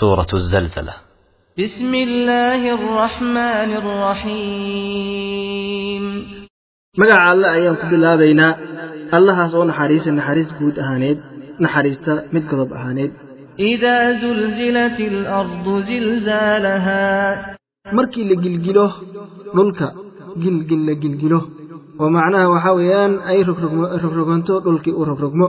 سورة الزلزلة. بسم الله الرحمن الرحيم. مقع الله أيام قبل الله بينا. الله سوى نحريس نحريس قود أهانيد نحريس تمد قضب أهانيد. إذا زلزلت الأرض زلزالها. مركي لقلقله للك قلقل لقلقله ومعناه وحاويان أي ركرقنتو للك وركرقمو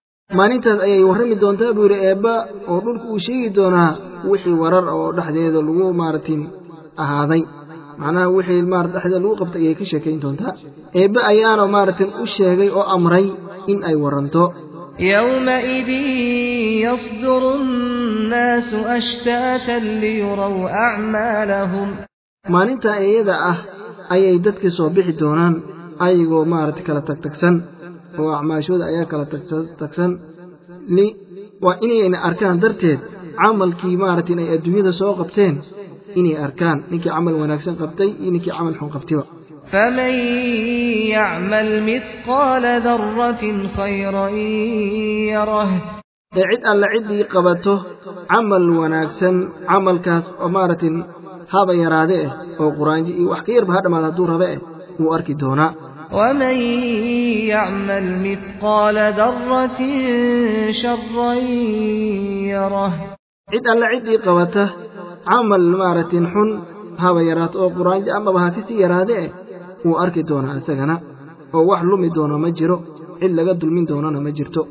maalintaas ayay warrami doontaa buu yidhi eebba oo dhulka uu sheegi doonaa wixii warar oo dhexdeeda lagu maaratin ahaaday. Macnaha wixii marat dhexdeeda lagu qabtay ayay ka sheekayn doontaa. Eebbe ayaana maaratan u sheegay oo amray in ay warranto yowmaidin yasduru nnaasu ashtaatan liyuraw acmaalahum maalintaa iyada ah ayay dadkii soo bixi doonaan ayagoo maarata kala tagtagsan oo acmaashooda ayaa kala tagsan waa inayna arkaan darteed camalkii maaragta inay adduunyada soo qabteen inay arkaan ninkii camal wanaagsan qabtay iyo ninkii camal xun qabtayba. faman yacmal mihqaala daratin khayran yarah ee cid alla ciddii qabato camal wanaagsan camalkaas oo maaragtai haba yaraade eh oo quraanji iyo wax ka yarba ha dhammaada hadduu rabe eh wuu arki doonaa. ومن يعمل مثقال ذرة شرا يره عد على عدي قوته عمل مارة حن هوا يرات أو قرآن أما بهاتسي يراده وأركي دونا أسغنا ووح لمي دونا مجرو إلا قد من دونا مجرتو.